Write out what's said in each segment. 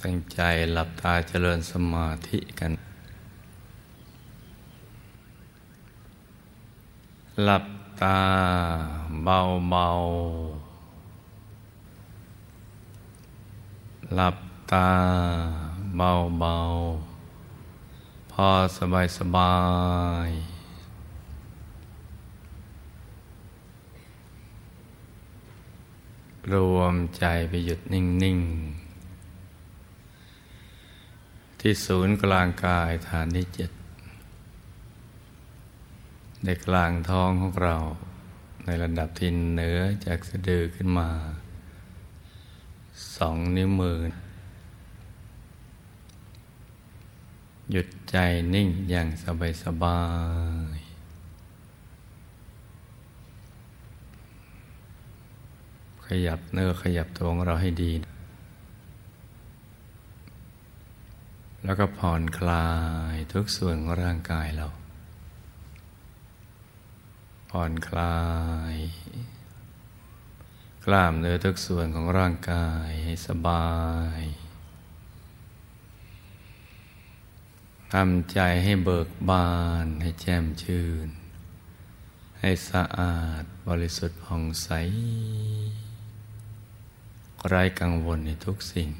ตั้งใจหลับตาเจริญสมาธิกัน หลับตาเบาเบาหลับตาเบาเบาพอสบายสบาย รวมใจไปหยุดนิ่ง ๆ ที่ศูนย์กลางกายฐานที่เจ็ดในกลางท้องของเรา ในระดับที่เหนือจากสะดือขึ้นมาสองนิ้วมือ หยุดใจนิ่งอย่างสบายขยับเนื้อขยับตัวของเราให้ดี แล้วก็ผ่อนคลายทุกส่วนของร่างกายเรา ผ่อนคลาย กล้ามเนื้อทุกส่วนของร่างกายให้สบายทำใจให้เบิกบาน ให้แจ่มชื่น ให้สะอาดบริสุทธิ์ผ่องใสไร้กังวลในทุกสิ่ง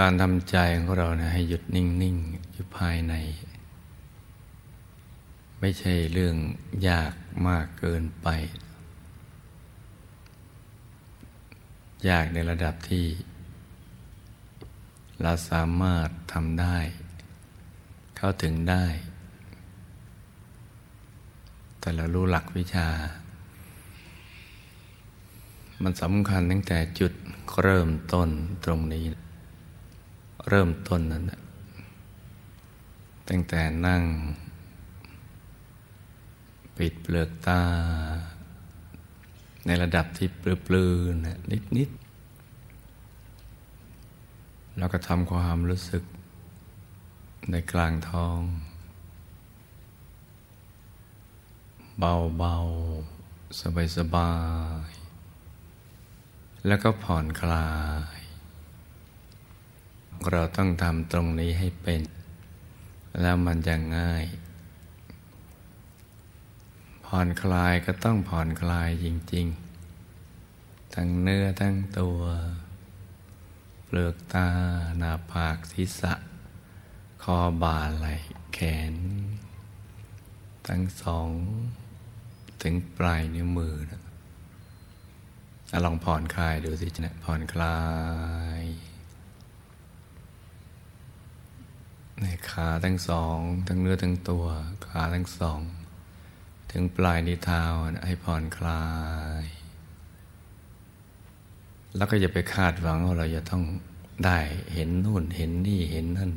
การทำใจของเรานะให้หยุดนิ่งๆอยู่ภายใน ไม่ใช่เรื่องยากมากเกินไป ยากในระดับที่ เราสามารถทำได้ เข้าถึงได้ แต่เรารู้หลักวิชา มันสำคัญตั้งแต่จุดเริ่มต้นตรงนี้ เริ่มต้นนั้นตั้งแต่นั่ง ปิดเปลือกตา ในระดับที่ปลือๆนะนิดๆแล้วก็ทำความรู้สึกในกลางท้อง เบาๆ สบายๆ แล้วก็ผ่อนคลาย เราต้องทำตรงนี้ให้เป็น แล้วมันจะง่าย ผ่อนคลายก็ต้องผ่อนคลายจริง ๆ ทั้งเนื้อทั้งตัว เปลือกตา หน้าผากศีรษะ คอบ่าไหล่แขน ทั้งสอง ถึงปลายนิ้วมือนะลองผ่อนคลายดูสิจะผ่อนคลาย ในขาทั้งสอง ทั้งเนื้อทั้งตัว ขาทั้งสอง ถึงปลายนิ้วเท้าให้ผ่อนคลาย แล้วก็อย่าไปคาดหวังว่าเราจะต้องได้เห็นนู่นเห็นนี่เห็นนั่น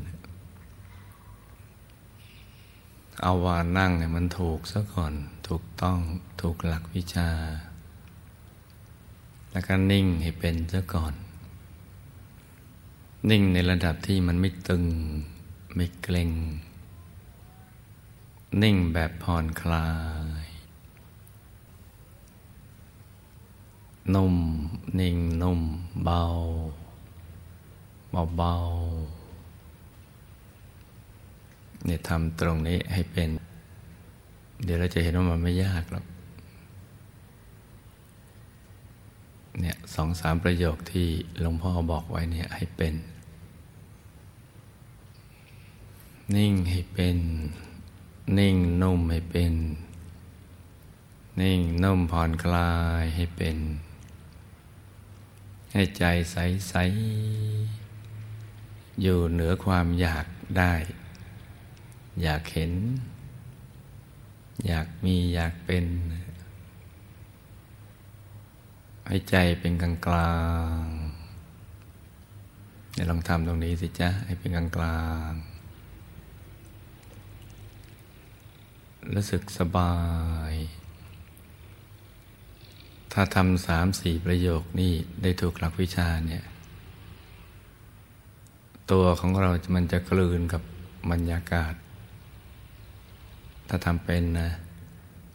เอาว่านั่งเนี่ยมันถูกซะก่อน ถูกต้องถูกหลักวิชา แล้วก็นิ่งให้เป็นซะก่อน นิ่งในระดับที่มันไม่ตึง ไม่เกร็ง นิ่งแบบผ่อนคลาย นุ่ม นิ่งนุ่ม เบา เบาเบาเนี่ยทำตรงนี้ให้เป็น เดี๋ยวเราจะเห็นว่ามันไม่ยากหรอกเนี่ยสองสามประโยคที่หลวงพ่อบอกไว้เนี่ยให้เป็น นิ่งให้เป็น นิ่งนุ่มให้เป็น นิ่งนุ่มผ่อนคลายให้เป็น ให้ใจใสใสอยู่เหนือความอยากได้ อยากเห็น อยากมีอยากเป็น ให้ใจเป็นกลางกลางเดี๋ยวลองทำตรงนี้สิจ๊ะ ให้เป็นกลางกลาง รู้สึกสบาย ถ้าทำสามสี่ประโยคนี้ได้ถูกหลักวิชาเนี่ย ตัวของเรามันจะกลืนกับบรรยากาศ ถ้าทำเป็นนะ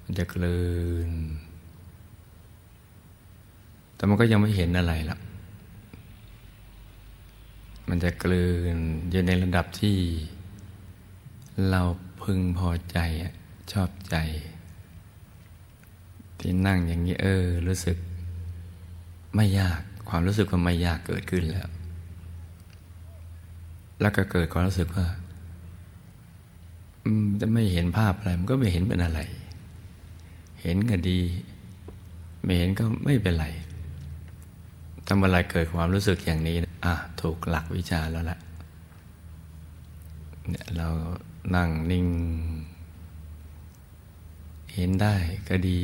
มันจะกลืน แต่มันก็ยังไม่เห็นอะไรละมันจะกลืนอยู่ในระดับที่เราพึงพอใจอะ ชอบใจ ที่นั่งอย่างนี้เออ รู้สึก ไม่ยากความรู้สึกว่าไม่ยากเกิดขึ้นแล้ว แล้วก็เกิดความรู้สึกว่าจะไม่เห็นภาพอะไร มันก็ไม่เห็นเป็นอะไร เห็นก็ดี ไม่เห็นก็ไม่เป็นไรทำอะไรเกิดความรู้สึกอย่างนี้ อะ ถูกหลักวิชาแล้วละเนี่ยเรานั่งนิ่ง เห็นได้ก็ดี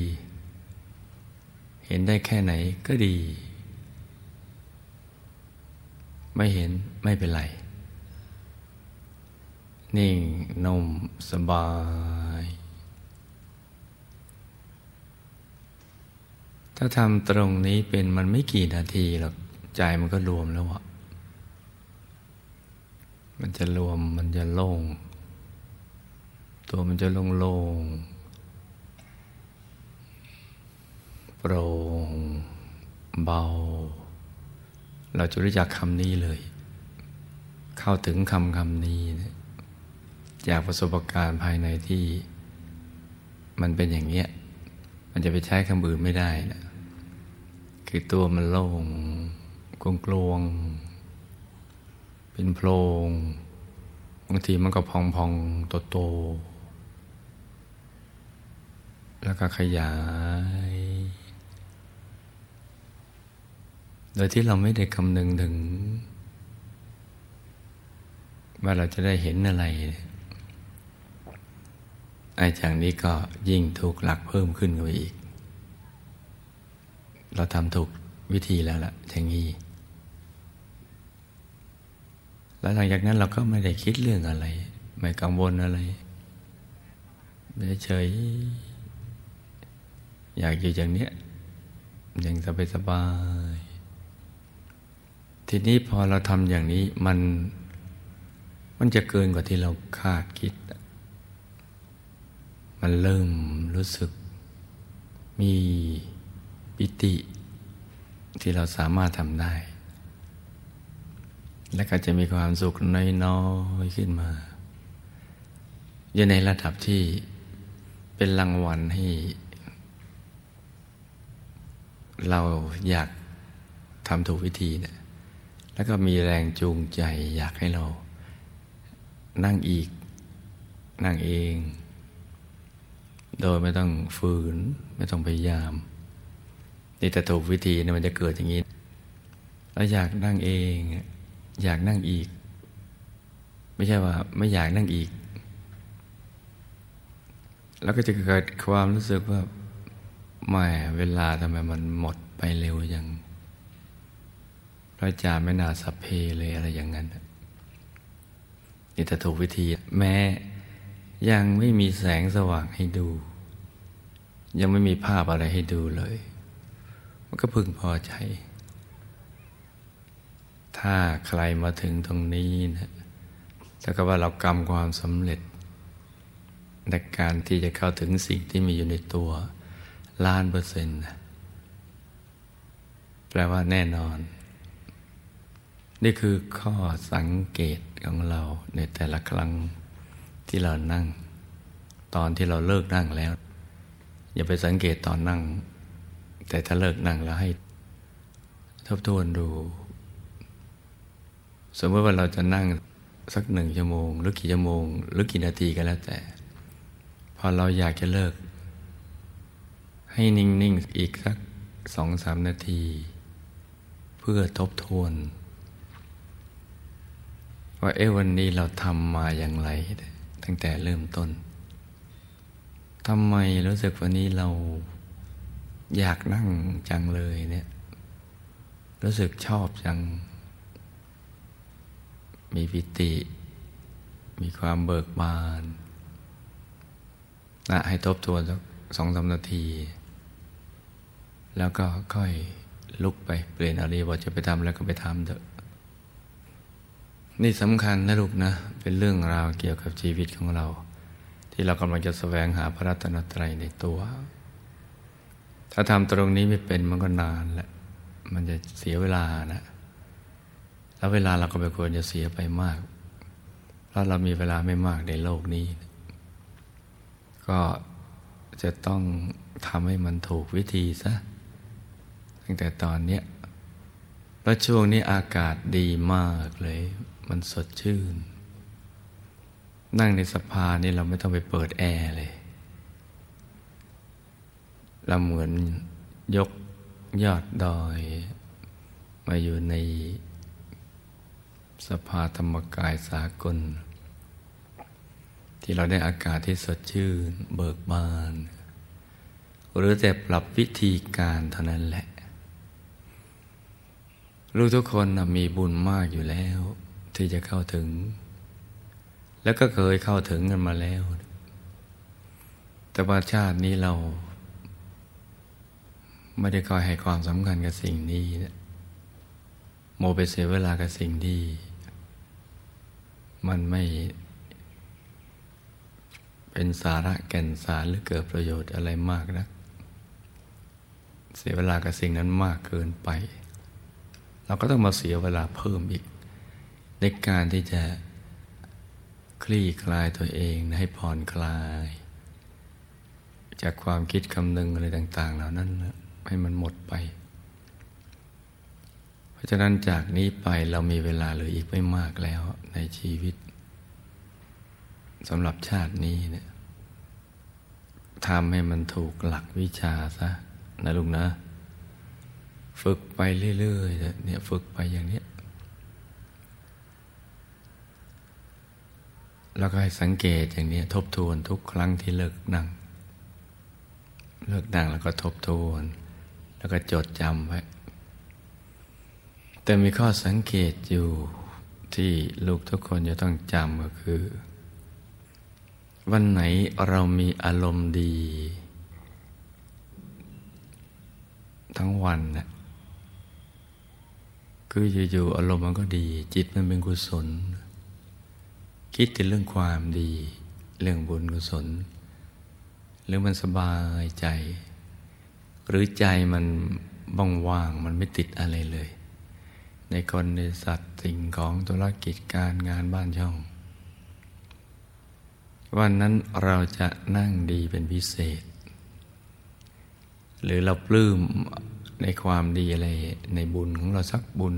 เห็นได้แค่ไหนก็ดี ไม่เห็นไม่เป็นไร นิ่งนุ่มสบาย ถ้าทำตรงนี้เป็นมันไม่กี่นาทีหรอกใจมันก็รวมแล้วอะมันจะรวมมันจะโล่ง ตัวมันจะโล่งโล่ง โปร่งเบา เราจะรู้จักคำนี้เลย เข้าถึงคำคำนี้นะจากประสบการณ์ภายในที่ มันเป็นอย่างเงี้ย มันจะไปใช้คำอื่นไม่ได้นะคือตัวมันโล่งกลวงกลวง เป็นโพรง บางทีมันก็พองพองโตโต แล้วก็ขยาย โดยที่เราไม่ได้คำนึงถึง ว่าเราจะได้เห็นอะไรไอ้จากนี้ก็ยิ่งถูกหลักเพิ่มขึ้นไปอีก เราทำถูกวิธีแล้วล่ะอย่างนี้แล้วหลังจากนั้นเราก็ไม่ได้คิดเรื่องอะไร ไม่กังวลอะไรเฉยอยากอยู่อย่างเนี้ยอย่างสบายสบาย ทีนี้พอเราทำอย่างนี้มันมันจะเกินกว่าที่เราคาดคิด มันเริ่มรู้สึก มีปิติที่เราสามารถทำได้ และก็จะมีความสุขน้อยๆขึ้นมาอยู่ในระดับที่เป็นรางวัลให้ เราอยากทำถูกวิธีเนะ แล้วก็มีแรงจูงใจอยากให้เรา นั่งอีก นั่งเอง โดยไม่ต้องฝืน ไม่ต้องพยายาม นี่แต่ถูกวิธีเนี่ยมันจะเกิดอย่างนี้เราอยากนั่งเอง อยากนั่งอีก ไม่ใช่ว่า ไม่อยากนั่งอีก แล้วก็จะเกิดความรู้สึกว่าแม่เวลาทำไมมันหมดไปเร็วอย่าง พระอาจาไม่น่าสัพเพเลยอะไรอย่างนั้นนี่แต่ถูกวิธีแม้ยังไม่มีแสงสว่างให้ดู ยังไม่มีภาพอะไรให้ดูเลย มันก็พึงพอใจ ถ้าใครมาถึงตรงนี้นะถ้าก็ว่าเรากรรมความสำเร็จในการที่จะเข้าถึงสิ่งที่มีอยู่ในตัวล้านเปอร์เซ็นต์แปลว่าแน่นอน นี่คือข้อสังเกตของเราในแต่ละครั้งที่เรานั่ง ตอนที่เราเลิกนั่งแล้ว อย่าไปสังเกตตอนนั่ง แต่ถ้าเลิกนั่งแล้วให้ ทบทวนดู สมมติว่าเราจะนั่งสักหนึ่งชั่วโมง หรือกี่ชั่วโมง หรือกี่นาทีก็แล้วแต่ พอเราอยากจะเลิก ให้นิ่ง ๆ อีกสักสองสามนาที เพื่อทบทวน ว่าเอวันนี้เราทำมาอย่างไร ตั้งแต่เริ่มต้นทำไมรู้สึกวันนี้เราอยากนั่งจังเลยเนี่ย รู้สึกชอบจัง มีปิติ มีความเบิกบานนะให้ทบทวนสักสองสานาที แล้วก็ค่อยลุกไปเปลี่ยนอะไรบทจะไปทำแล้วก็ไปทำเถอะ นี่สำคัญนะลูกนะ เป็นเรื่องราวเกี่ยวกับชีวิตของเรา ที่เรากำลังจะแสวงหาพระรัตนตรัยในตัว ถ้าทำตรงนี้ไม่เป็นมันก็นานแหละมันจะเสียเวลานะแล้วเวลาเราก็ไม่ควรจะเสียไปมาก เพราะเรามีเวลาไม่มากในโลกนี้ ก็จะต้องทำให้มันถูกวิธีซะ ตั้งแต่ตอนนี้แล้วช่วงนี้อากาศดีมากเลย มันสดชื่น นั่งในสภานี่เราไม่ต้องไปเปิดแอร์เลย เราเหมือนยกยอดดอย มาอยู่ในสภาธรรมกายสากล ที่เราได้อากาศที่สดชื่น เบิกบาน หรือแต่ปรับวิธีการเท่านั้นแหละ ลูกทุกคนมีบุญมากอยู่แล้ว ที่จะเข้าถึง แล้วก็เคยเข้าถึงกันมาแล้ว แต่ว่าชาตินี้เรา ไม่ได้คอยให้ความสำคัญกับสิ่งนี้โมไปเสียเวลากับสิ่งที่ มันไม่ เป็นสาระแก่นสารหรือเกิดประโยชน์อะไรมากนะเสียเวลากับสิ่งนั้นมากเกินไป เราก็ต้องมาเสียเวลาเพิ่มอีก ในการที่จะคลี่คลายตัวเองให้ผ่อนคลาย จากความคิดคำนึงอะไรต่าง ๆ เหล่านั้นให้มันหมดไป เพราะฉะนั้นจากนี้ไปเรามีเวลาเหลืออีกไม่มากแล้วในชีวิตสำหรับชาตินี้เนี่ยทำให้มันถูกหลักวิชาซะนะลุงนะ ฝึกไปเรื่อยๆเนี่ยฝึกไปอย่างนี้ แล้วก็ให้สังเกตอย่างนี้ทบทวนทุกครั้งที่เลิกนั่ง เลิกนั่งแล้วก็ทบทวน แล้วก็จดจำไว้ แต่มีข้อสังเกตอยู่ที่ลูกทุกคนจะต้องจำก็คือ วันไหนเรามีอารมณ์ดี ทั้งวันนะคืออยู่ๆอารมณ์มันก็ดี จิตมันเป็นกุศล คิดถึงเรื่องความดี เรื่องบุญกุศล หรือมันสบายใจ หรือใจมันบ้องว่างมันไม่ติดอะไรเลย ในคนในสัตว์สิ่งของธุรกิจการงานบ้านช่อง วันนั้นเราจะนั่งดีเป็นพิเศษ หรือเราปลื้มในความดีอะไรในบุญของเราสักบุญ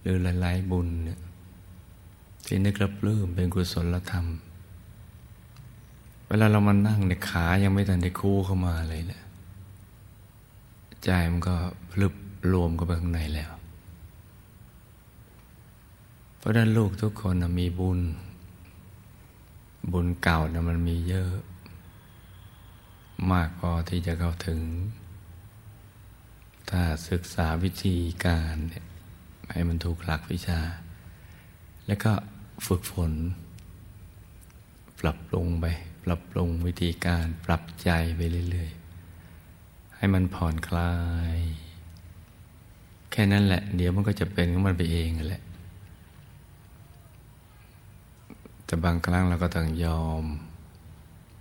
หรือหลายๆบุญเนี่ย ที่นึกรับลื้มเป็นกุศลธรรม เวลาเรามานั่งในขายังไม่ทันได้คู่เข้ามาเลยเนะี่ยใจมันก็พลึบรวมกันไปข้างในแล้ว เพราะนั้นลูกทุกคนมีบุญ บุญเก่านะมันมีเยอะ มากพอที่จะเข้าถึง ถ้าศึกษาวิธีการเนี่ยให้มันถูกหลักวิชา แล้วก็ ฝึกฝน ปรับปรุงไป ปรับปรุงวิธีการปรับใจไปเรื่อยๆ ให้มันผ่อนคลาย แค่นั้นแหละ เดี๋ยวมันก็จะเป็นของมันไปเองแหละ แต่บางครั้งเราก็ต้องยอม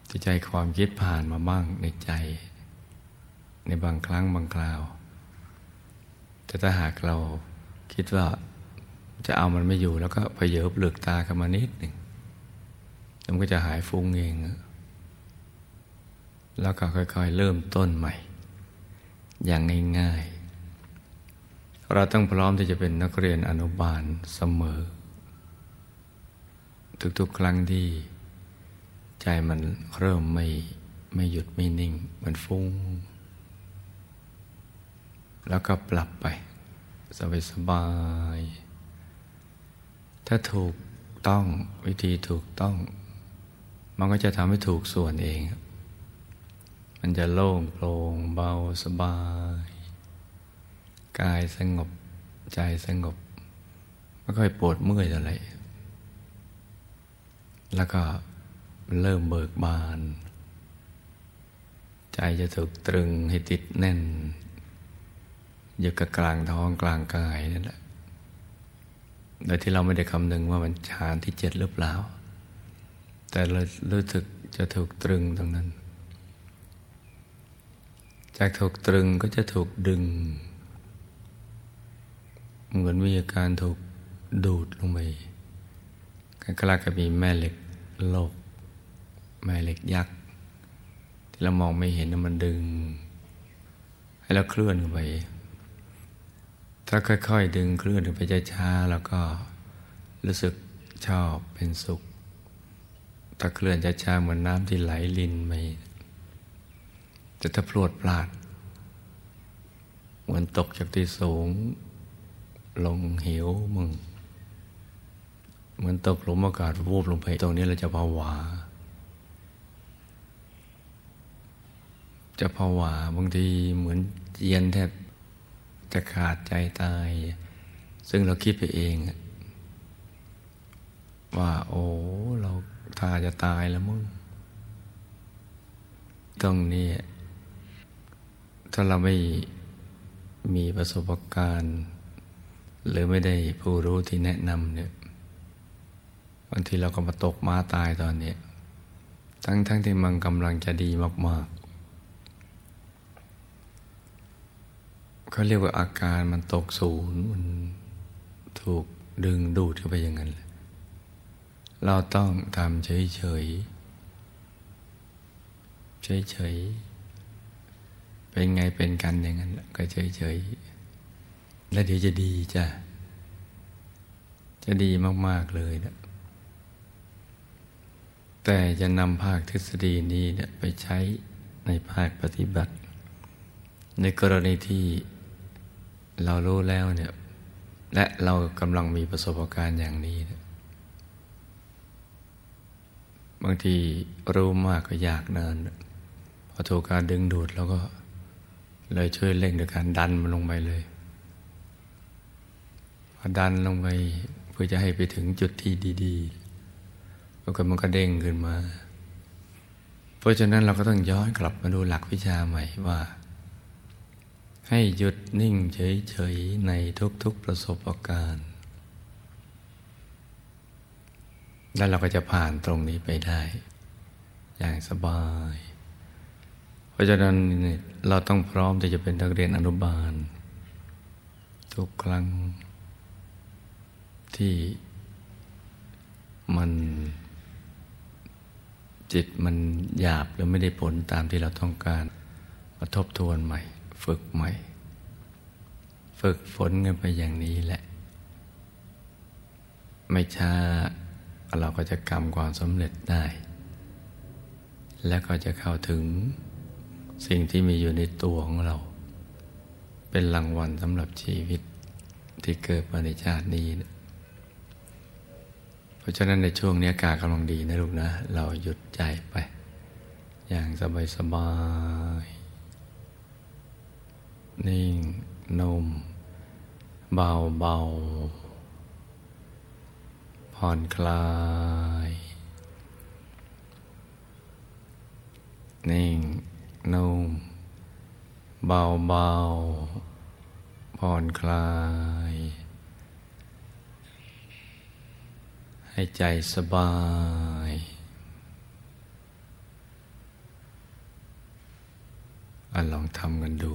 ที่ใจความคิดผ่านมาบ้างในใจ ในบางครั้งบางคราว แต่ถ้าหากเราคิดว่า จะเอามันไม่อยู่แล้วก็ไปเยบเปลือกตากันมานิดหนึ่งมันก็จะหายฟุ้งเอง แล้วก็ค่อย ๆ เริ่มต้นใหม่ อย่างง่ายๆ เราต้องพร้อมที่จะเป็นนักเรียนอนุบาลเสมอ ทุกๆ ครั้งที่ใจมันเริ่มไม่ไม่หยุดไม่นิ่ง มันฟุ้ง แล้วก็ปรับไปสบายสบาย ถ้าถูกต้องวิธีถูกต้อง มันก็จะทำให้ถูกส่วนเอง มันจะโล่งโปร่งเบาสบาย กายสงบใจสงบ ไม่ค่อยปวดเมื่อยอะไร แล้วก็เริ่มเบิกบาน ใจจะถูกตรึงให้ติดแน่น อยู่กับกลางท้องกลางกายนั่นแหละ โดยที่เราไม่ได้คำนึงว่ามันฌานที่เจ็ดหรือเปล่า แต่เรารู้สึกจะถูกตรึงตรงนั้น จากถูกตรึงก็จะถูกดึง เหมือนมีอาการถูกดูดลงไปคล้ายๆกับมีแม่เหล็กโลก แม่เหล็กยักษ์ที่เรามองไม่เห็นมันดึง ให้เราเคลื่อนไป ถ้าค่อยๆ ดึงเคลื่อนไปช้าๆแล้วก็รู้สึกชอบเป็นสุข ถ้าเคลื่อนช้าๆเหมือนน้ำที่ไหลลินไปจะถ้าพลวดพลาด เหมือนตกจากที่สูง ลงเหวมึง เหมือนตกหลุมอากาศวูบลงไป ตรงนี้เราจะภาวา จะภาวาบางทีเหมือนเย็นแทบ จะขาดใจตาย ซึ่งเราคิดไปเอง ว่าโอ้เราถ้าจะตายแล้วมึงตรงนี้ ถ้าเราไม่มีประสบการณ์ หรือไม่ได้ผู้รู้ที่แนะนำเนี่ยบางทีเราก็มาตกมาตายตอนนี้ ทั้งทั้งที่มันกำลังจะดีมากๆ เขาเรียกว่าอาการมันตกศูนย์มันถูกดึงดูดเข้าไปอย่างนั้นเราต้องทำเฉยเฉยเฉยเฉยเป็นไงเป็นกันอย่างนั้นก็เฉยเฉยแล้วเดี๋ยวจะดีจ้ะจะดีมาก ๆ เลยนะแต่จะนำภาคทฤษฎีนี้นี่ยไปใช้ในภาคปฏิบัติ ในกรณีที่ เรารู้แล้วเนี่ย และเรากำลังมีประสบการณ์อย่างนี้ บางทีรู้มากก็อยากเนินพอถูกการดึงดูดแล้วก็ เลยช่วยเร่งโดยการดันมันลงไปเลยพอดันลงไปเพื่อจะให้ไปถึงจุดที่ดีๆแล้วก็มันก็เด้งขึ้นมา เพราะฉะนั้นเราก็ต้องย้อนกลับมาดูหลักวิชาใหม่ว่า ให้หยุดนิ่งเฉยๆในทุกๆประสบการณ์แล้วเราก็จะผ่านตรงนี้ไปได้ อย่างสบาย เพราะฉะนั้นเราต้องพร้อมที่จะเป็นนักเรียนอนุบาล ทุกครั้งที่มันจิตมันหยาบหรือไม่ได้ผลตามที่เราต้องการมาทบทวนใหม่ ฝึกใหม่ ฝึกฝนกันไปอย่างนี้แหละ ไม่ช้าเราก็จะกรรมความสำเร็จได้ และก็จะเข้าถึงสิ่งที่มีอยู่ในตัวของเรา เป็นรางวัลสำหรับชีวิตที่เกิดมาในชาตินี้นะเพราะฉะนั้นในช่วงนี้อากาศกำลังดีนะลูกนะ เราหยุดใจไป อย่างสบายสบาย นิ่ง นุ่ม เบาเบาผ่อนคลาย นิ่ง นุ่ม เบาเบาผ่อนคลาย ให้ใจสบายอลองทำกันดู